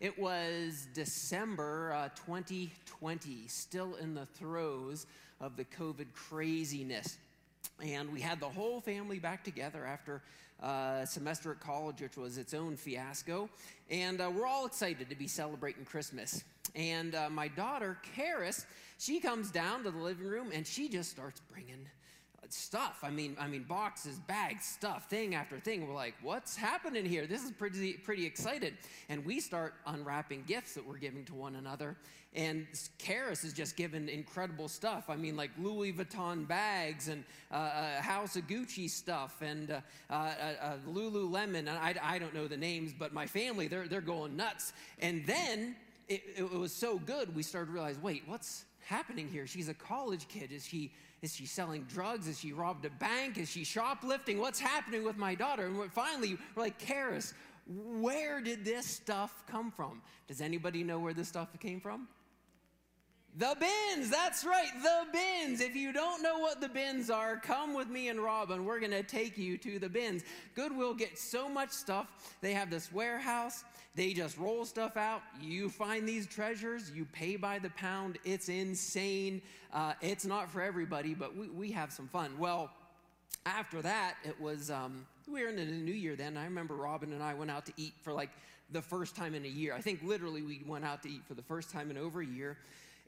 It was December uh, 2020, still in the throes of the COVID craziness. And we had the whole family back together after uh, a semester at college, which was its own fiasco. And uh, we're all excited to be celebrating Christmas. And uh, my daughter, Karis, she comes down to the living room and she just starts bringing stuff. I mean, I mean, boxes, bags, stuff, thing after thing. We're like, what's happening here? This is pretty, pretty excited. And we start unwrapping gifts that we're giving to one another. And Karis is just giving incredible stuff. I mean, like Louis Vuitton bags and uh, a House of Gucci stuff and uh, uh, uh, Lululemon. And I, I don't know the names, but my family, they're, they're going nuts. And then it, it was so good, we started to realize, wait, what's happening here? She's a college kid. Is she is she selling drugs? Is she robbed a bank? Is she shoplifting? What's happening with my daughter? And finally, we're like, Karis, where did this stuff come from? Does anybody know where this stuff came from? The bins, that's right, the bins. If you don't know what the bins are, come with me and Robin. We're going to take you to the bins. Goodwill gets so much stuff. They have this warehouse, they just roll stuff out. You find these treasures, you pay by the pound. It's insane. Uh, it's not for everybody, but we, we have some fun. Well, after that, it was, um, we were in the new year then. I remember Robin and I went out to eat for like the first time in a year. I think literally we went out to eat for the first time in over a year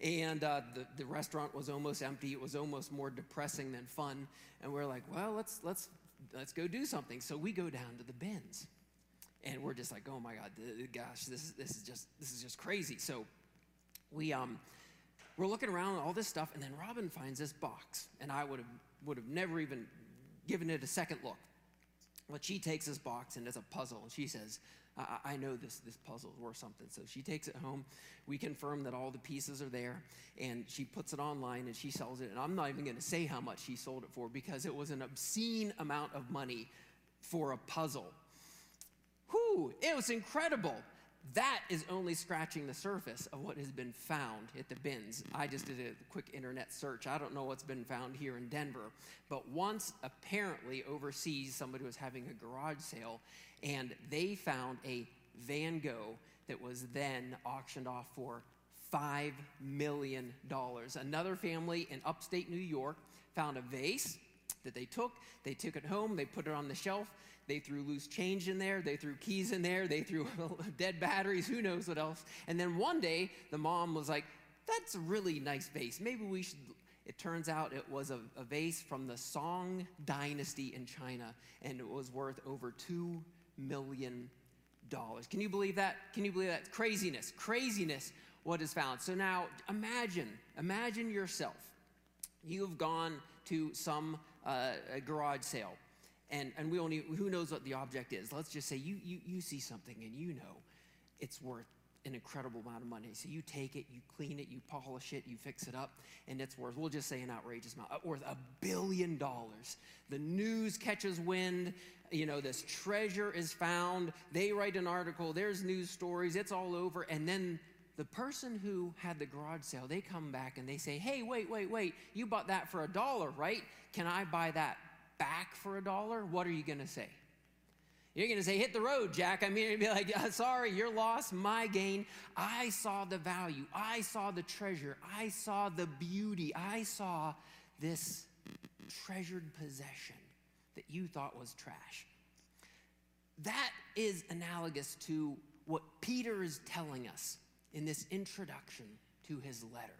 and uh, the, the restaurant was almost empty. It was almost more depressing than fun. And we're like, well, let's, let's, let's go do something. So we go down to the bins. And we're just like, oh my God, gosh, this is, this is, just, this is just crazy. So we, um, we're looking around all this stuff, and then Robin finds this box. And I would have, would have never even given it a second look. But she takes this box, and it's a puzzle. And she says, I, I know this, this puzzle is worth something. So she takes it home. We confirm that all the pieces are there, and she puts it online and she sells it. And I'm not even going to say how much she sold it for because it was an obscene amount of money for a puzzle. Whew, it was incredible. That is only scratching the surface of what has been found at the bins. I just did a quick internet search. I don't know what's been found here in Denver, but once apparently overseas, somebody was having a garage sale and they found a Van Gogh that was then auctioned off for $5 million. Another family in upstate New York found a vase that they took. They took it home, they put it on the shelf, they threw loose change in there, they threw keys in there, they threw dead batteries, who knows what else. And then one day, the mom was like, That's a really nice vase. Maybe we should. It turns out it was a, a vase from the Song Dynasty in China, and it was worth over $2 million. Can you believe that? Can you believe that? Craziness, craziness, what is found. So now imagine, imagine yourself. You've gone to some uh, garage sale and, and we only, who knows what the object is? Let's just say you, you, you see something and you know it's worth an incredible amount of money. So you take it, you clean it, you polish it, you fix it up, and it's worth, we'll just say an outrageous amount, uh, worth a billion dollars. The news catches wind, you know, this treasure is found. They write an article, there's news stories, it's all over, and then the person who had the garage sale, they come back and they say, hey, wait, wait, wait, you bought that for a dollar, right? Can I buy that back for a dollar, what are you going to say? You're going to say, hit the road, Jack. I mean, you'd be like, sorry, your loss, my gain. I saw the value. I saw the treasure. I saw the beauty. I saw this treasured possession that you thought was trash. That is analogous to what Peter is telling us in this introduction to his letter.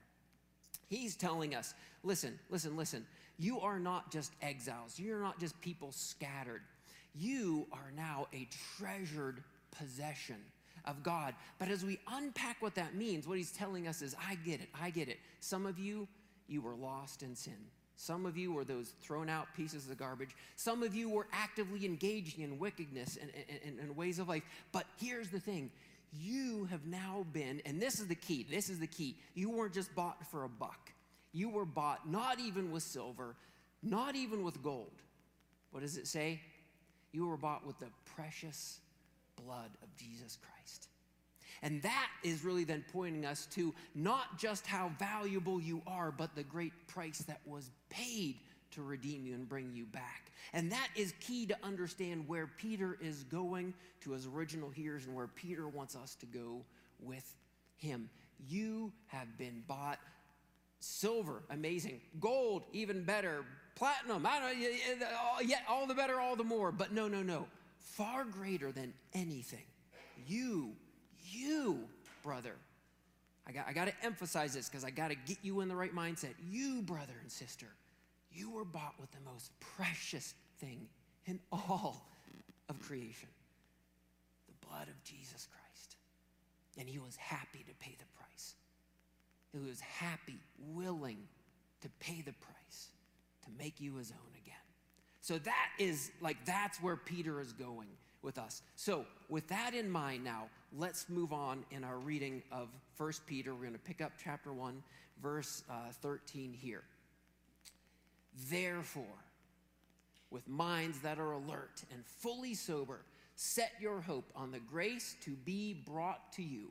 He's telling us listen, listen, listen. You are not just exiles, you're not just people scattered. You are now a treasured possession of God. But as we unpack what that means, what he's telling us is I get it, I get it. Some of you, you were lost in sin. Some of you were those thrown out pieces of garbage. Some of you were actively engaging in wickedness and, and, and, ways of life. But here's the thing you have now been, and this is the key, this is the key. You weren't just bought for a buck. You were bought not even with silver, not even with gold. What does it say? You were bought with the precious blood of Jesus Christ. And that is really then pointing us to not just how valuable you are, but the great price that was paid to redeem you and bring you back. And that is key to understand where Peter is going to his original hearers and where Peter wants us to go with him. You have been bought silver, amazing. Gold, even better. Platinum, I don't know, yet all the better, all the more. But no, no, no. Far greater than anything. You, you, brother. I got, I got to emphasize this because I got to get you in the right mindset. You, brother and sister, you were bought with the most precious thing in all of creation the blood of Jesus Christ. And he was happy to pay the price. He was happy, willing to pay the price to make you his own again. So that is like, that's where Peter is going with us. So, with that in mind now, let's move on in our reading of 1 Peter. We're going to pick up chapter 1, verse uh, 13 here. Therefore, with minds that are alert and fully sober, set your hope on the grace to be brought to you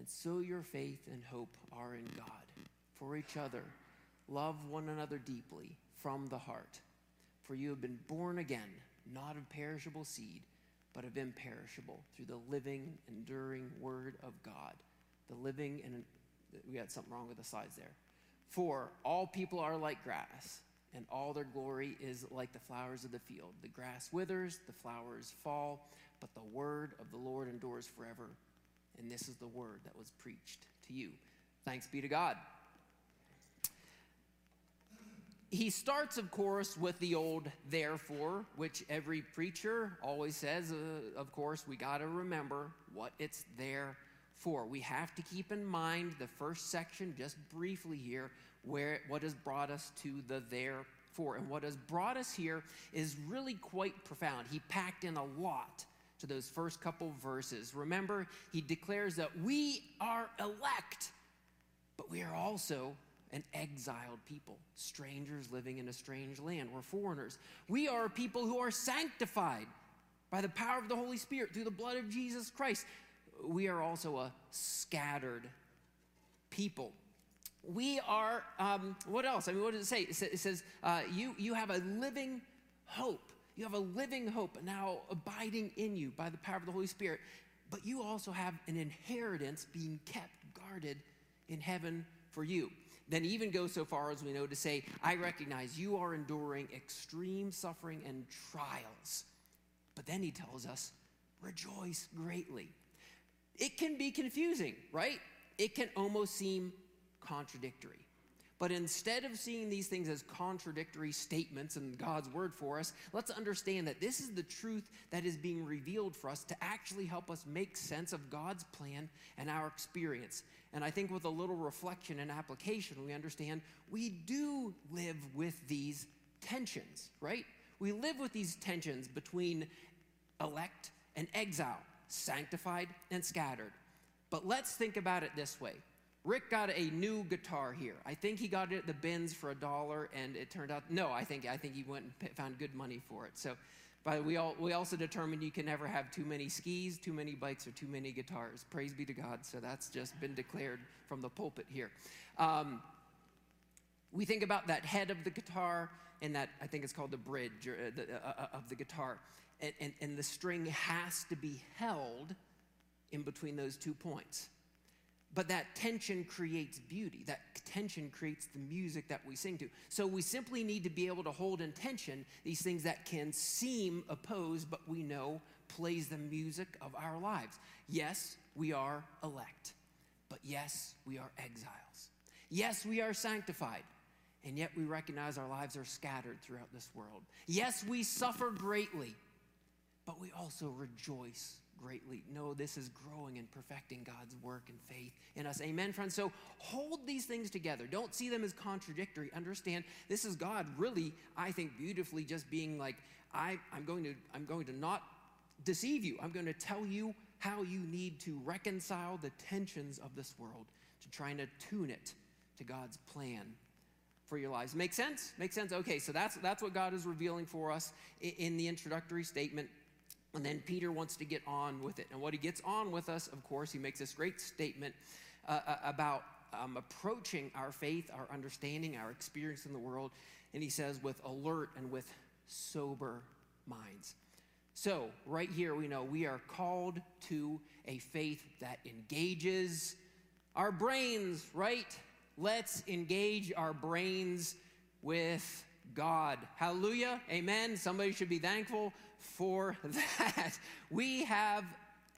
and so your faith and hope are in God. For each other, love one another deeply from the heart. For you have been born again, not of perishable seed, but of imperishable, through the living, enduring word of God. The living and we had something wrong with the slides there. For all people are like grass, and all their glory is like the flowers of the field. The grass withers, the flowers fall, but the word of the Lord endures forever. And this is the word that was preached to you. Thanks be to God. He starts, of course, with the old therefore, which every preacher always says, uh, of course, we got to remember what it's there for. We have to keep in mind the first section, just briefly here, where what has brought us to the therefore. And what has brought us here is really quite profound. He packed in a lot to those first couple verses. Remember, he declares that we are elect, but we are also an exiled people, strangers living in a strange land. We're foreigners. We are people who are sanctified by the power of the Holy Spirit through the blood of Jesus Christ we are also a scattered people. We are, um, what else? I mean, what does it say? It says, uh, you, you have a living hope. You have a living hope now abiding in you by the power of the Holy Spirit. But you also have an inheritance being kept guarded in heaven for you. Then even go so far as we know to say, I recognize you are enduring extreme suffering and trials. But then he tells us, rejoice greatly it can be confusing, right? It can almost seem contradictory. But instead of seeing these things as contradictory statements in God's word for us, let's understand that this is the truth that is being revealed for us to actually help us make sense of God's plan and our experience. And I think with a little reflection and application, we understand we do live with these tensions, right? We live with these tensions between elect and exile sanctified and scattered. But let's think about it this way. Rick got a new guitar here. I think he got it at the bins for a dollar, and it turned out no. I think I think he went and found good money for it. So, but we all we also determined you can never have too many skis, too many bikes, or too many guitars. Praise be to God. So that's just been declared from the pulpit here. Um, we think about that head of the guitar and that I think it's called the bridge or, uh, uh, uh of the guitar and, and, and the string has to be held in between those two points. But that tension creates beauty. That tension creates the music that we sing to. So we simply need to be able to hold in tension these things that can seem opposed, but we know plays the music of our lives. Yes, we are elect, but yes, we are exiles. Yes, we are sanctified, and yet we recognize our lives are scattered throughout this world. Yes, we suffer greatly, but we also rejoice greatly. No, this is growing and perfecting God's work and faith in us. Amen, friends. So hold these things together. Don't see them as contradictory. Understand this is God really, I think, beautifully just being like, I, I'm going to, I'm going to not deceive you. I'm going to tell you how you need to reconcile the tensions of this world to try and attune it to God's plan for your lives. Make sense? Make sense? Okay, so that's that's what God is revealing for us in, in the introductory statement. And then Peter wants to get on with it. And what he gets on with us, of course, he makes this great statement uh, uh, about um, approaching our faith, our understanding, our experience in the world. And he says, with alert and with sober minds. So, right here, we know we are called to a faith that engages our brains, right? Let's engage our brains with God. Hallelujah. Amen. Somebody should be thankful for that. We have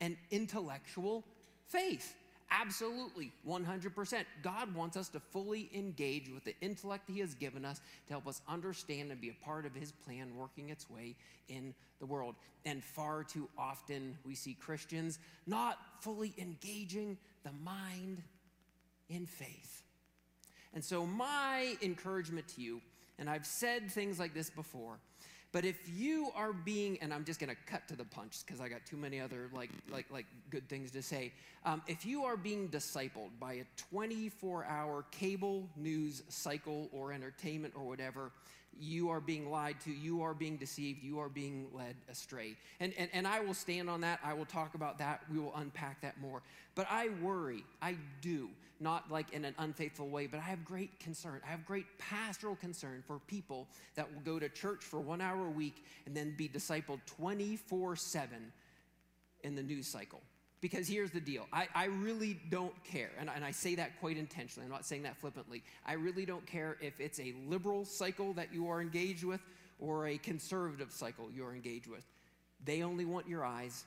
an intellectual faith. Absolutely, 100%. God wants us to fully engage with the intellect He has given us to help us understand and be a part of His plan working its way in the world. And far too often we see Christians not fully engaging the mind in faith. And so, my encouragement to you, and I've said things like this before, but if you are being, and I'm just going to cut to the punch because I got too many other like like like good things to say. Um, if you are being discipled by a 24-hour cable news cycle or entertainment or whatever, you are being lied to, you are being deceived, you are being led astray. And, and, and I will stand on that. I will talk about that. We will unpack that more. But I worry, I do, not like in an unfaithful way, but I have great concern. I have great pastoral concern for people that will go to church for one hour a week and then be discipled 24 7 in the news cycle. Because here's the deal I, I really don't care, and, and I say that quite intentionally, I'm not saying that flippantly. I really don't care if it's a liberal cycle that you are engaged with or a conservative cycle you're engaged with. They only want your eyes,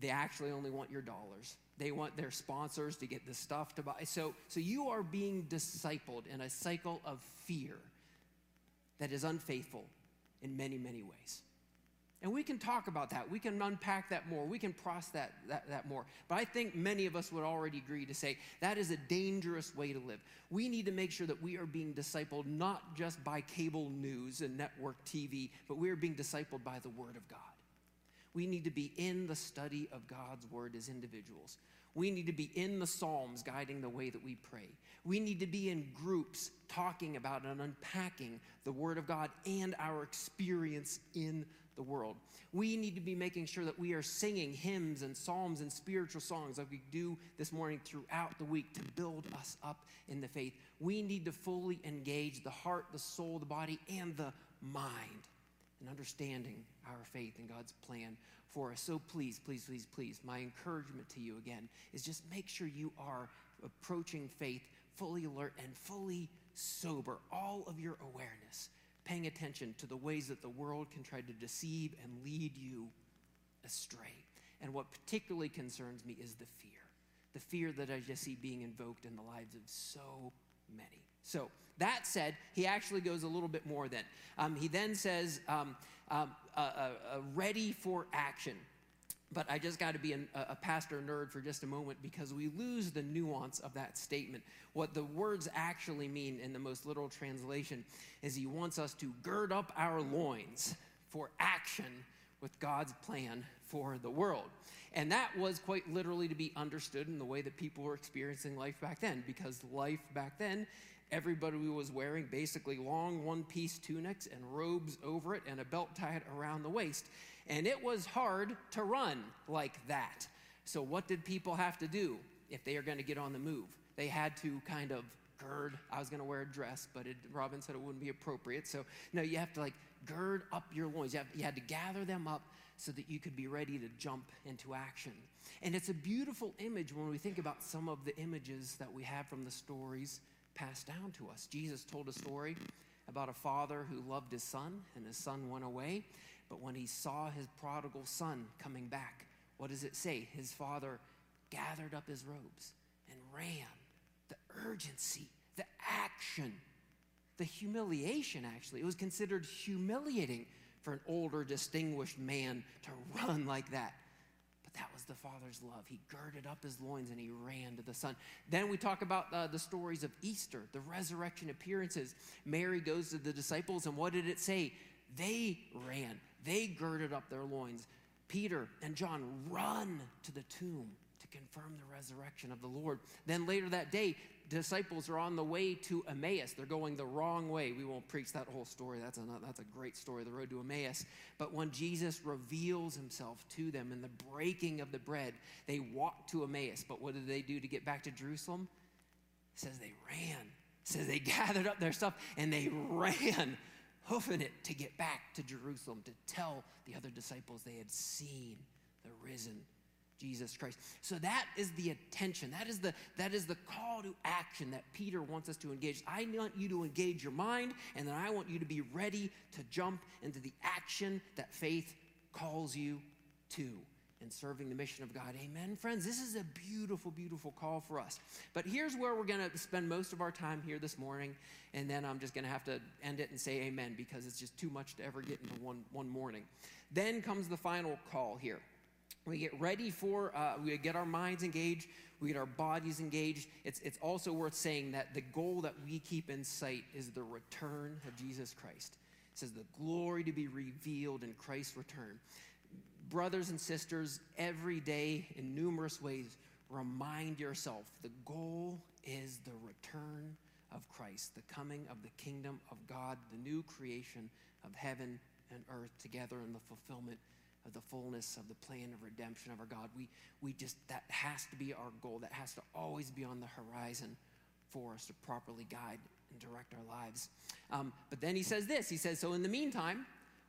they actually only want your dollars. They want their sponsors to get the stuff to buy. So, so you are being discipled in a cycle of fear that is unfaithful in many, many ways. And we can talk about that. We can unpack that more. We can process that, that, that more. But I think many of us would already agree to say that is a dangerous way to live. We need to make sure that we are being discipled not just by cable news and network TV, but we are being discipled by the Word of God. We need to be in the study of God's Word as individuals. We need to be in the Psalms guiding the way that we pray. We need to be in groups talking about and unpacking the Word of God and our experience in the world. We need to be making sure that we are singing hymns and psalms and spiritual songs like we do this morning throughout the week to build us up in the faith. We need to fully engage the heart, the soul, the body, and the mind in understanding our faith and God's plan for us. So please, please, please, please, my encouragement to you again is just make sure you are approaching faith fully alert and fully sober, all of your awareness paying attention to the ways that the world can try to deceive and lead you astray. And what particularly concerns me is the fear the fear that I just see being invoked in the lives of so many. So, that said, he actually goes a little bit more then. Um, he then says, um, um, uh, uh, uh, ready for action. But I just got to be a, a pastor nerd for just a moment because we lose the nuance of that statement. What the words actually mean in the most literal translation is he wants us to gird up our loins for action with God's plan for the world. And that was quite literally to be understood in the way that people were experiencing life back then, because life back then, everybody was wearing basically long one piece tunics and robes over it and a belt tied around the waist. And it was hard to run like that. So, what did people have to do if they are going to get on the move? They had to kind of gird. I was going to wear a dress, but it, Robin said it wouldn't be appropriate. So, no, you have to like gird up your loins. You, have, you had to gather them up so that you could be ready to jump into action. And it's a beautiful image when we think about some of the images that we have from the stories passed down to us. Jesus told a story about a father who loved his son, and his son went away. But when he saw his prodigal son coming back, what does it say? His father gathered up his robes and ran. The urgency, the action, the humiliation, actually. It was considered humiliating for an older, distinguished man to run like that. But that was the Father's love. He girded up his loins and he ran to the Son. Then we talk about uh, the stories of Easter, the resurrection appearances. Mary goes to the disciples, and what did it say? They ran, they girded up their loins. Peter and John run to the tomb to confirm the resurrection of the Lord. Then later that day, disciples are on the way to Emmaus. They're going the wrong way. We won't preach that whole story. That's a, that's a great story, the road to Emmaus. But when Jesus reveals himself to them in the breaking of the bread, they walk to Emmaus. But what did they do to get back to Jerusalem? It says they ran. It says they gathered up their stuff and they ran, hoofing it to get back to Jerusalem to tell the other disciples they had seen the risen Jesus Christ. So that is the attention. That is the that is the call to action that Peter wants us to engage. I want you to engage your mind and then I want you to be ready to jump into the action that faith calls you to in serving the mission of God. Amen, friends. This is a beautiful, beautiful call for us. But here's where we're going to spend most of our time here this morning, and then I'm just going to have to end it and say amen because it's just too much to ever get into one, one morning. Then comes the final call here. We get ready for, uh, we get our minds engaged, we get our bodies engaged. It's, it's also worth saying that the goal that we keep in sight is the return of Jesus Christ. It says the glory to be revealed in Christ's return. Brothers and sisters, every day in numerous ways, remind yourself the goal is the return of Christ, the coming of the kingdom of God, the new creation of heaven and earth together in the fulfillment of the fullness of the plan of redemption of our God. We, we just, that has to be our goal. That has to always be on the horizon for us to properly guide and direct our lives. Um, but then he says this He says, So in the meantime,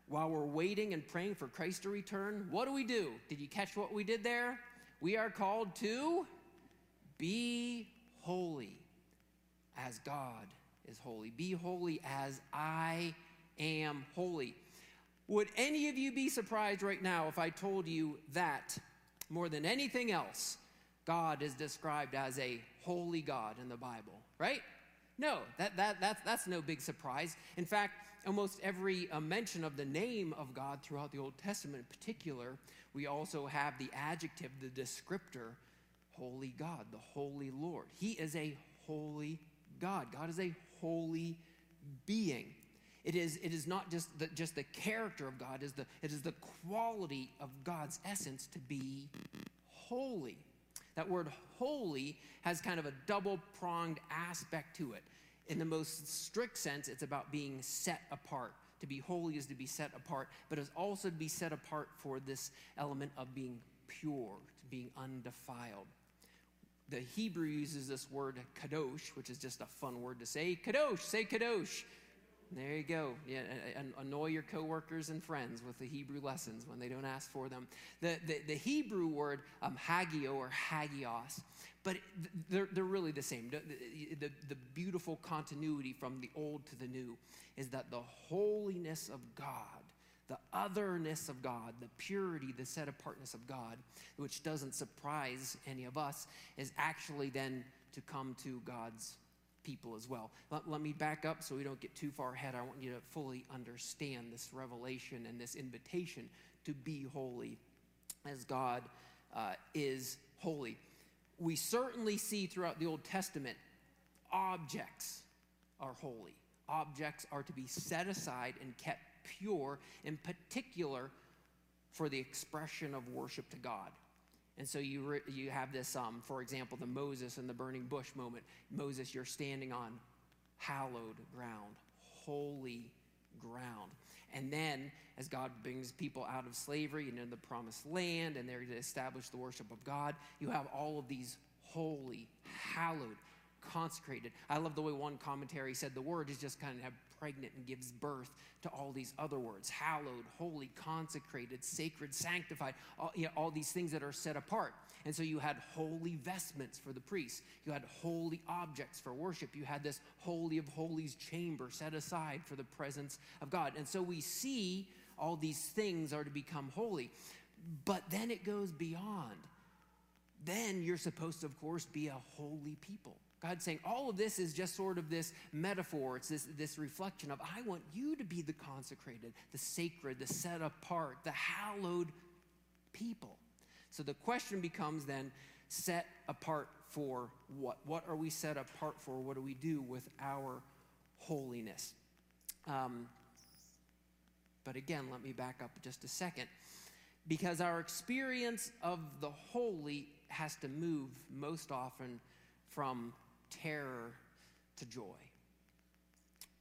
while we're waiting and praying for Christ to return, what do we do? Did you catch what we did there? We are called to be holy as God is holy. Be holy as I am holy. Would any of you be surprised right now if I told you that more than anything else, God is described as a holy God in the Bible, right? No, that, that, that, that's no big surprise. In fact, almost every uh, mention of the name of God throughout the Old Testament in particular, we also have the adjective, the descriptor, holy God, the holy Lord. He is a holy God. God is a holy being. It is, it is not just the, just the character of God, it is, the, it is the quality of God's essence to be holy. That word holy has kind of a double pronged aspect to it. In the most strict sense, it's about being set apart. To be holy is to be set apart, but it's also to be set apart for this element of being pure, to being undefiled. The Hebrew uses this word kadosh, which is just a fun word to say. Kadosh, say kadosh. There you go. Yeah, annoy your coworkers and friends with the Hebrew lessons when they don't ask for them. The, the, the Hebrew word um, hagio or hagios, but they're, they're really the same. The, the, the beautiful continuity from the old to the new is that the holiness of God, the otherness of God, the purity, the set apartness of God, which doesn't surprise any of us, is actually then to come to God's people as well. Let, let, me back up so we don't get too far ahead. I want you to fully understand this revelation and this invitation to be holy as God uh, is holy. We certainly see throughout the Old Testament objects are holy. Objects are to be set aside and kept pure, in particular for the expression of worship to God. And so you, re- you have this, um, for example, the Moses and the burning bush moment. Moses, you're standing on hallowed ground, holy ground. And then, as God brings people out of slavery and into the promised land, and they're to establish the worship of God, you have all of these holy, hallowed, consecrated. I love the way one commentary said the word is just kind of pregnant and gives birth to all these other words hallowed, holy, consecrated, sacred, sanctified, all, you know, all these things that are set apart. And so you had holy vestments for the priests, you had holy objects for worship, you had this holy of holies chamber set aside for the presence of God. And so we see all these things are to become holy. But then it goes beyond. Then you're supposed to, of course, be a holy people. God's saying all of this is just sort of this metaphor. It's this, this reflection of, I want you to be the consecrated, the sacred, the set apart, the hallowed people. So the question becomes then set apart for what? What are we set apart for? What do we do with our holiness? Um, but again, let me back up just a second. Because our experience of the holy has to move most often from terror to joy.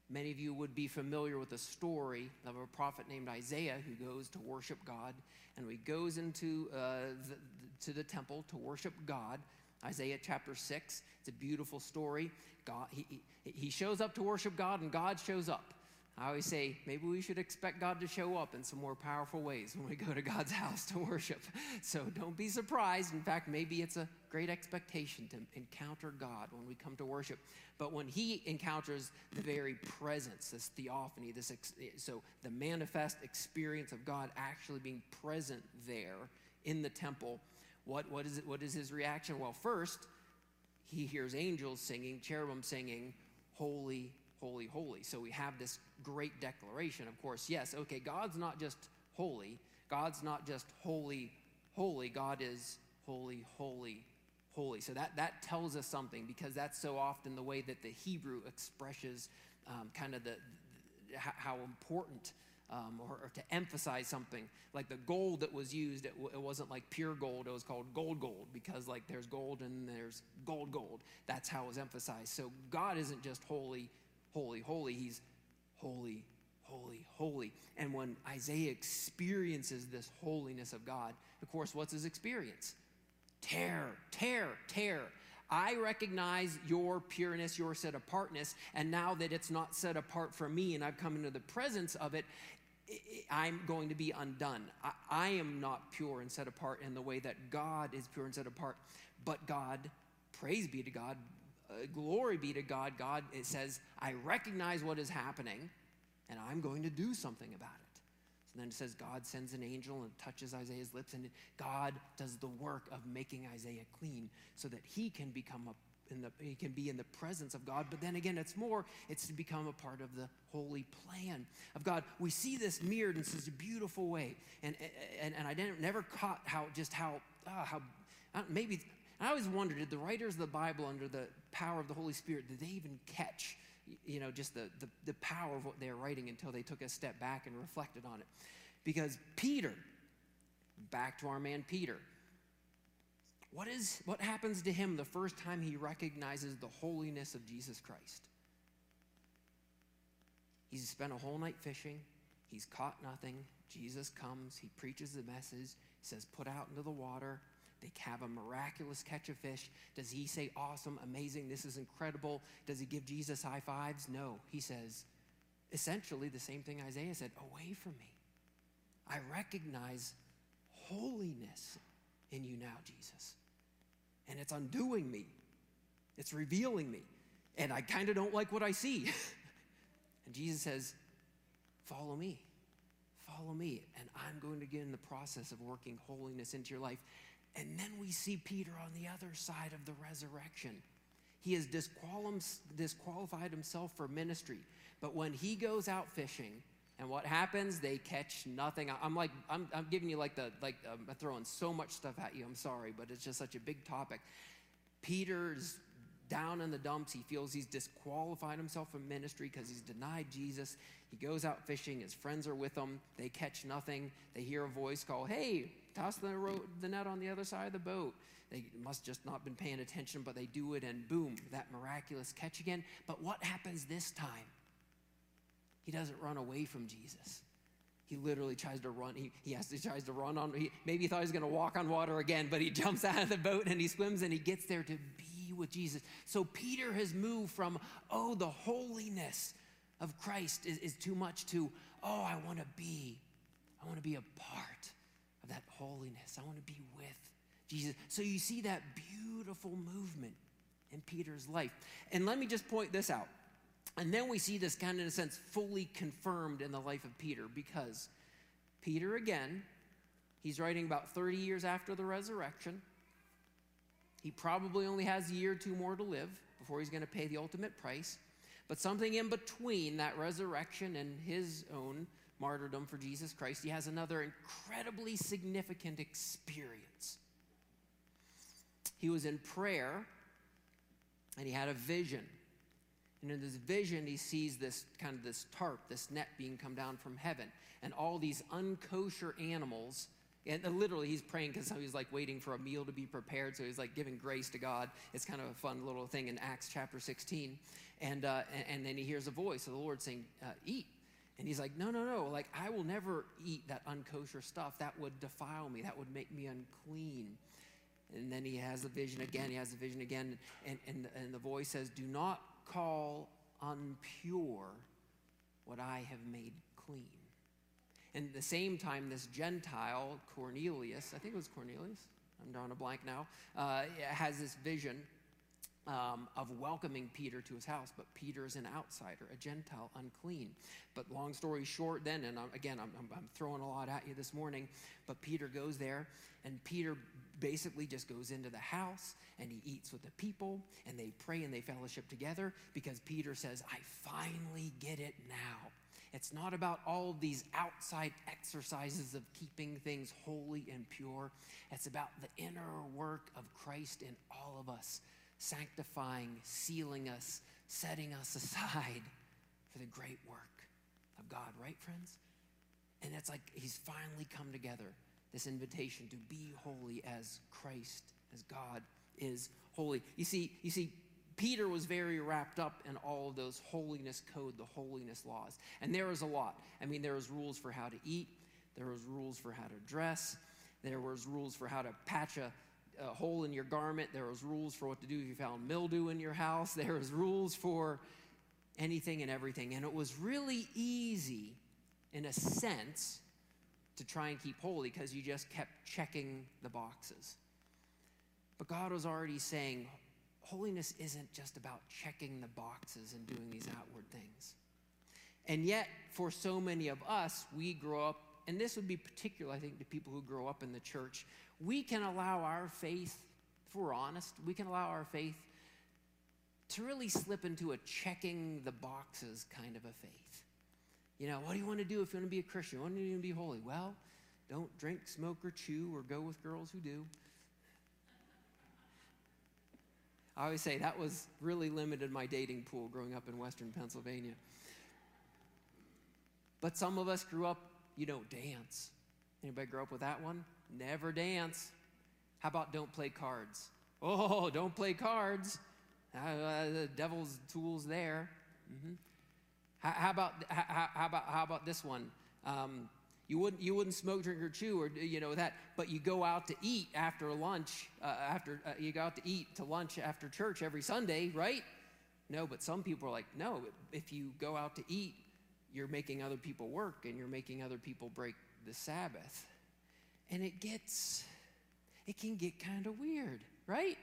Many of you would be familiar with the story of a prophet named Isaiah who goes to worship God, and he goes into uh, the, to the temple to worship God. Isaiah chapter 6. It's a beautiful story. God, he, he shows up to worship God, and God shows up. I always say maybe we should expect God to show up in some more powerful ways when we go to God's house to worship. So don't be surprised. In fact, maybe it's a great expectation to encounter God when we come to worship. But when He encounters the very presence, this theophany, this ex- so the manifest experience of God actually being present there in the temple, what, what is it? What is His reaction? Well, first, He hears angels singing, cherubim singing, "Holy, holy, holy. So we have this great declaration, of course. Yes, okay, God's not just holy, God's not just holy, holy, God is holy, holy, holy. So that, that tells us something because that's so often the way that the Hebrew expresses um, kind of the, the, how important. Um, or, or, to emphasize something like the gold that was used it, w- it, wasn't like pure gold it was called gold gold because like there's gold and there's gold gold that's how it was emphasized so god isn't just holy holy, holy. He's holy, holy, holy. And when Isaiah experiences this holiness of God, of course, what's his experience? Terror, terror, terror. I recognize your pureness, your set apartness, and now that it's not set apart for me and I've come into the presence of it, I'm going to be undone. I, am not pure and set apart in the way that God is pure and set apart, but God, praise be to God, uh, glory be to God. God, it says, I recognize what is happening and I'm going to do something about it. So then it says, God sends an angel and touches Isaiah's lips, and God does the work of making Isaiah clean so that he can become a in the, he can be in the presence of God. But then again, it's more, it's to become a part of the holy plan of God. We see this mirrored in such a beautiful way. And, and, and I never caught how, just how, uh, how, maybe I always wondered, did the writers of the Bible, under the power of the Holy Spirit, did they even catch, you know, just the, the, the power of what they're writing until they took a step back and reflected on it? Because Peter, back to our man Peter, what is what happens to him the first time he recognizes the holiness of Jesus Christ? He's spent a whole night fishing. He's caught nothing. Jesus comes. He preaches the message. He says, Put out into the water. They have a miraculous catch of fish. Does he say, awesome, amazing, this is incredible? Does he give Jesus high fives? No. He says, essentially the same thing Isaiah said away from me. I recognize holiness in you now, Jesus. And it's undoing me, it's revealing me. And I kind of don't like what I see. and Jesus says, Follow me. Follow me. And I'm going to get in the process of working holiness into your life. And then we see Peter on the other side of the resurrection. He has disqualified himself for ministry. But when he goes out fishing, and what happens? They catch nothing. I'm like, I'm, I'm giving you like the, like, um, I'm throwing so much stuff at you. I'm sorry, but it's just such a big topic. Peter's down in the dumps. He feels he's disqualified himself from ministry because he's denied Jesus. He goes out fishing. His friends are with him. They catch nothing. They hear a voice call, Hey, toss the, ro- the net on the other side of the boat. They must just not been paying attention, but they do it, and boom, that miraculous catch again. But what happens this time? He doesn't run away from Jesus. He literally tries to run. He, he, has, he tries to run on. He, maybe he thought he was going to walk on water again, but he jumps out of the boat and he swims and he gets there to be with Jesus. So Peter has moved from, oh, the holiness of Christ is, is too much to, oh, I want to be, I want to be a part that holiness. I want to be with Jesus. So you see that beautiful movement in Peter's life. And let me just point this out. And then we see this kind of, in a sense, fully confirmed in the life of Peter because Peter, again, he's writing about 30 years after the resurrection. He probably only has a year or two more to live before he's going to pay the ultimate price. But something in between that resurrection and his own martyrdom for Jesus Christ, he has another incredibly significant experience. He was in prayer and he had a vision. And in this vision, he sees this kind of this tarp, this net being come down from heaven, and all these unkosher animals. And literally, he's praying because he's like waiting for a meal to be prepared. So he's like giving grace to God. It's kind of a fun little thing in Acts chapter 16. And, uh, and, then he hears a voice of the Lord saying, uh, Eat. And he's like, No, no, no. Like, I will never eat that unkosher stuff. That would defile me, that would make me unclean. And then he has the vision again. He has the vision again. And, and, and the voice says, Do not call unpure what I have made clean. And at the same time, this Gentile, Cornelius, I think it was Cornelius, I'm drawing a blank now, uh, has this vision um, of welcoming Peter to his house, but Peter is an outsider, a Gentile, unclean. But long story short, then, and I'm, again, I'm, I'm, throwing a lot at you this morning, but Peter goes there, and Peter basically just goes into the house and he eats with the people, and they pray and they fellowship together because Peter says, I finally get it now. It's not about all these outside exercises of keeping things holy and pure. It's about the inner work of Christ in all of us sanctifying, sealing us, setting us aside for the great work of God, right, friends? And it's like he's finally come together this invitation to be holy as Christ, as God is holy. You see, you see, Peter was very wrapped up in all of those holiness code, the holiness laws. And there was a lot. I mean, there was rules for how to eat, there was rules for how to dress, there was rules for how to patch a a hole in your garment. There was rules for what to do if you found mildew in your house. There was rules for anything and everything. And it was really easy, in a sense, to try and keep holy because you just kept checking the boxes. But God was already saying, holiness isn't just about checking the boxes and doing these outward things. And yet, for so many of us, we grow up, and this would be particular, I think, to people who grow up in the church, we can allow our faith, if we're honest, we can allow our faith to really slip into a checking the boxes kind of a faith. You know, what do you want to do if you want to be a Christian? What do you want to be holy? Well, don't drink, smoke, or chew, or go with girls who do. I always say that was really limited my dating pool growing up in Western Pennsylvania. But some of us grew up, you don't dance. Anybody grow up with that one? Never dance. How about don't play cards? Oh, don't play cards. Uh, the devil's tools there. Mm-hmm. How, how, about how, how, about how about this one? Um, you wouldn't you wouldn't smoke, drink, or chew, or you know that, but you go out to eat after lunch. Uh, after uh, you go out to eat to lunch after church every Sunday, right? No, but some people are like, no. If you go out to eat, you're making other people work, and you're making other people break the Sabbath and it gets, it can get kind of weird, right?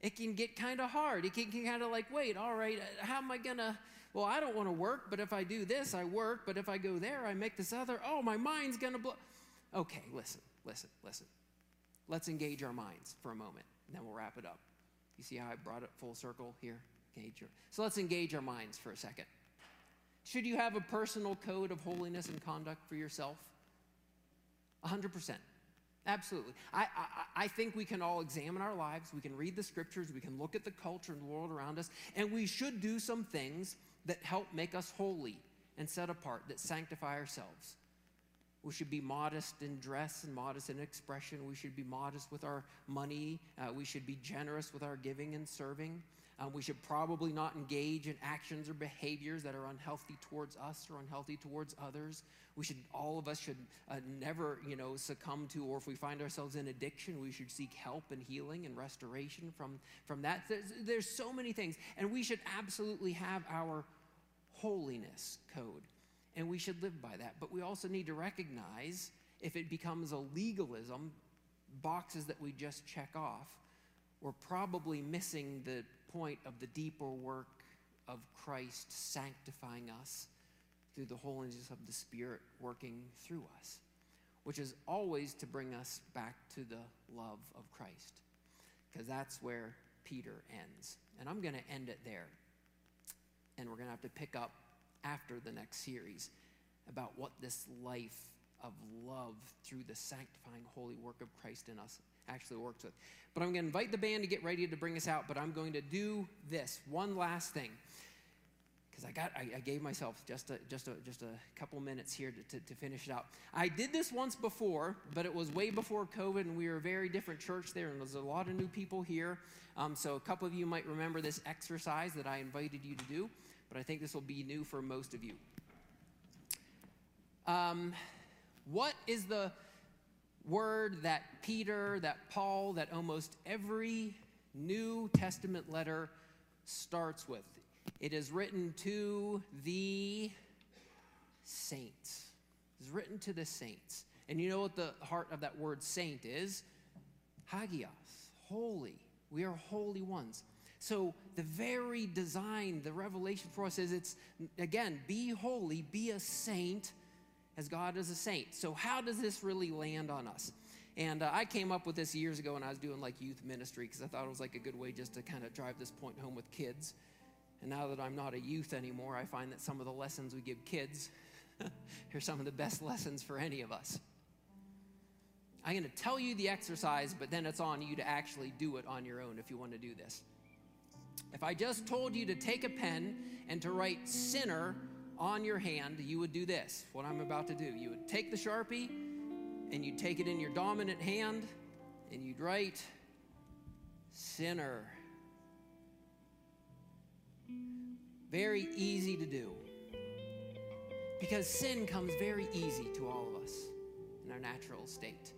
It can get kind of hard. It can, can kind of like, wait, all right, uh, how am I gonna? Well, I don't want to work, but if I do this, I work. But if I go there, I make this other. Oh, my mind's gonna blow. Okay, listen, listen, listen. Let's engage our minds for a moment, and then we'll wrap it up. You see how I brought it full circle here? Engage your, so let's engage our minds for a second. Should you have a personal code of holiness and conduct for yourself? 100%. Absolutely. I, I, I, think we can all examine our lives. We can read the scriptures. We can look at the culture and the world around us. And we should do some things that help make us holy and set apart, that sanctify ourselves. We should be modest in dress and modest in expression. We should be modest with our money. Uh, we should be generous with our giving and serving. Um, we should probably not engage in actions or behaviors that are unhealthy towards us or unhealthy towards others. We should, all of us should uh, never, you know, succumb to, or if we find ourselves in addiction, we should seek help and healing and restoration from, from that. There's, there's so many things. And we should absolutely have our holiness code. And we should live by that. But we also need to recognize if it becomes a legalism, boxes that we just check off, we're probably missing the point of the deeper work of Christ sanctifying us through the holiness of the Spirit working through us, which is always to bring us back to the love of Christ, because that's where Peter ends. And I'm going to end it there. And we're going to have to pick up after the next series about what this life of love through the sanctifying holy work of Christ in us actually works with. But I'm going to invite the band to get ready to bring us out, but I'm going to do this one last thing. Because I got, I, I, gave myself just a, just a, just a couple minutes here to, to, to finish it out. I did this once before, but it was way before COVID, and we were a very different church there, and there's a lot of new people here. Um, so a couple of you might remember this exercise that I invited you to do, but I think this will be new for most of you. Um, what is the word that Peter, that Paul, that almost every New Testament letter starts with. It is written to the saints. It's written to the saints. And you know what the heart of that word saint is? Hagios, holy. We are holy ones. So the very design, the revelation for us is it's, again, be holy, be a saint as God is a saint. So, how does this really land on us? And uh, I came up with this years ago when I was doing like youth ministry because I thought it was like a good way just to kind of drive this point home with kids. And now that I'm not a youth anymore, I find that some of the lessons we give kids are some of the best lessons for any of us. I'm going to tell you the exercise, but then it's on you to actually do it on your own if you want to do this. If I just told you to take a pen and to write sinner on your hand, you would do this, what I'm about to do. You would take the Sharpie and you'd take it in your dominant hand and you'd write sinner. Very easy to do. Because sin comes very easy to all of us in our natural state.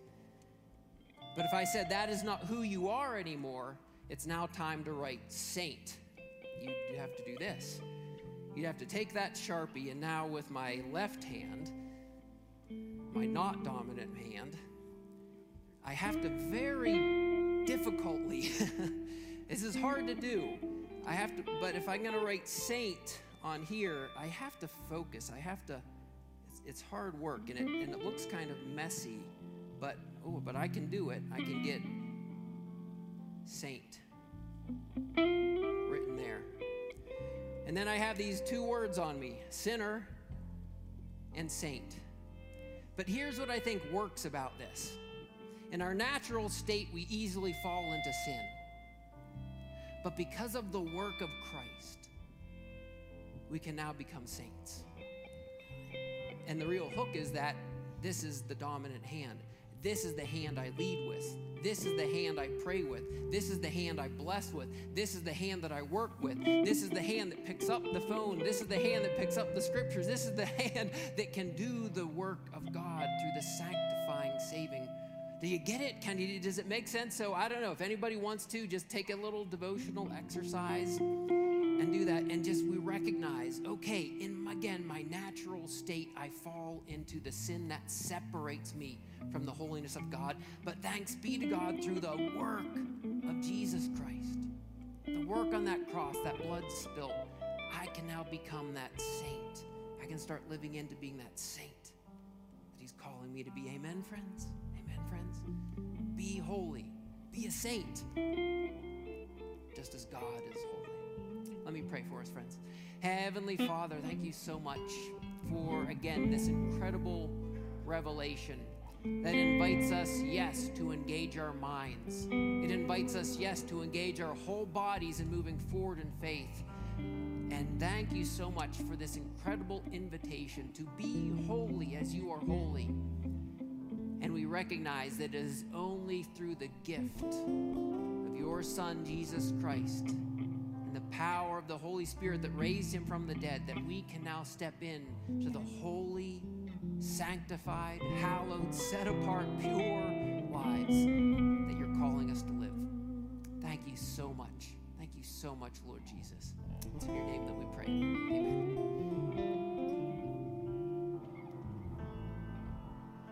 But if I said that is not who you are anymore, it's now time to write saint. You have to do this. You'd have to take that Sharpie, and now with my left hand, my not dominant hand, I have to very difficultly, this is hard to do. I have to, but if I'm going to write saint on here, I have to focus. I have to, it's, it's hard work, and it, and it looks kind of messy, but, oh, but I can do it. I can get saint written there. And then I have these two words on me sinner and saint. But here's what I think works about this in our natural state, we easily fall into sin. But because of the work of Christ, we can now become saints. And the real hook is that this is the dominant hand. This is the hand I lead with. This is the hand I pray with. This is the hand I bless with. This is the hand that I work with. This is the hand that picks up the phone. This is the hand that picks up the scriptures. This is the hand that can do the work of God through the sanctifying, saving. Do you get it? Can you, does it make sense? So I don't know if anybody wants to just take a little devotional exercise and do that and just we recognize okay in my, again my natural state i fall into the sin that separates me from the holiness of god. But thanks be to god through the work of jesus christ the work on that cross that blood spilt i can now become that saint. I can start living into being that saint that he's calling me to be. Amen friends? Amen friends? Be holy. Be a saint just as god is holy let me pray for us, friends. Heavenly Father, thank you so much for, again, this incredible revelation that invites us, yes, to engage our minds. It invites us, yes, to engage our whole bodies in moving forward in faith. And thank you so much for this incredible invitation to be holy as you are holy. And we recognize that it is only through the gift of your Son, Jesus Christ the power of the Holy Spirit that raised him from the dead, that we can now step in to the holy, sanctified, hallowed, set apart, pure lives that you're calling us to live. Thank you so much. Thank you so much, Lord Jesus. It's in your name that we pray. Amen.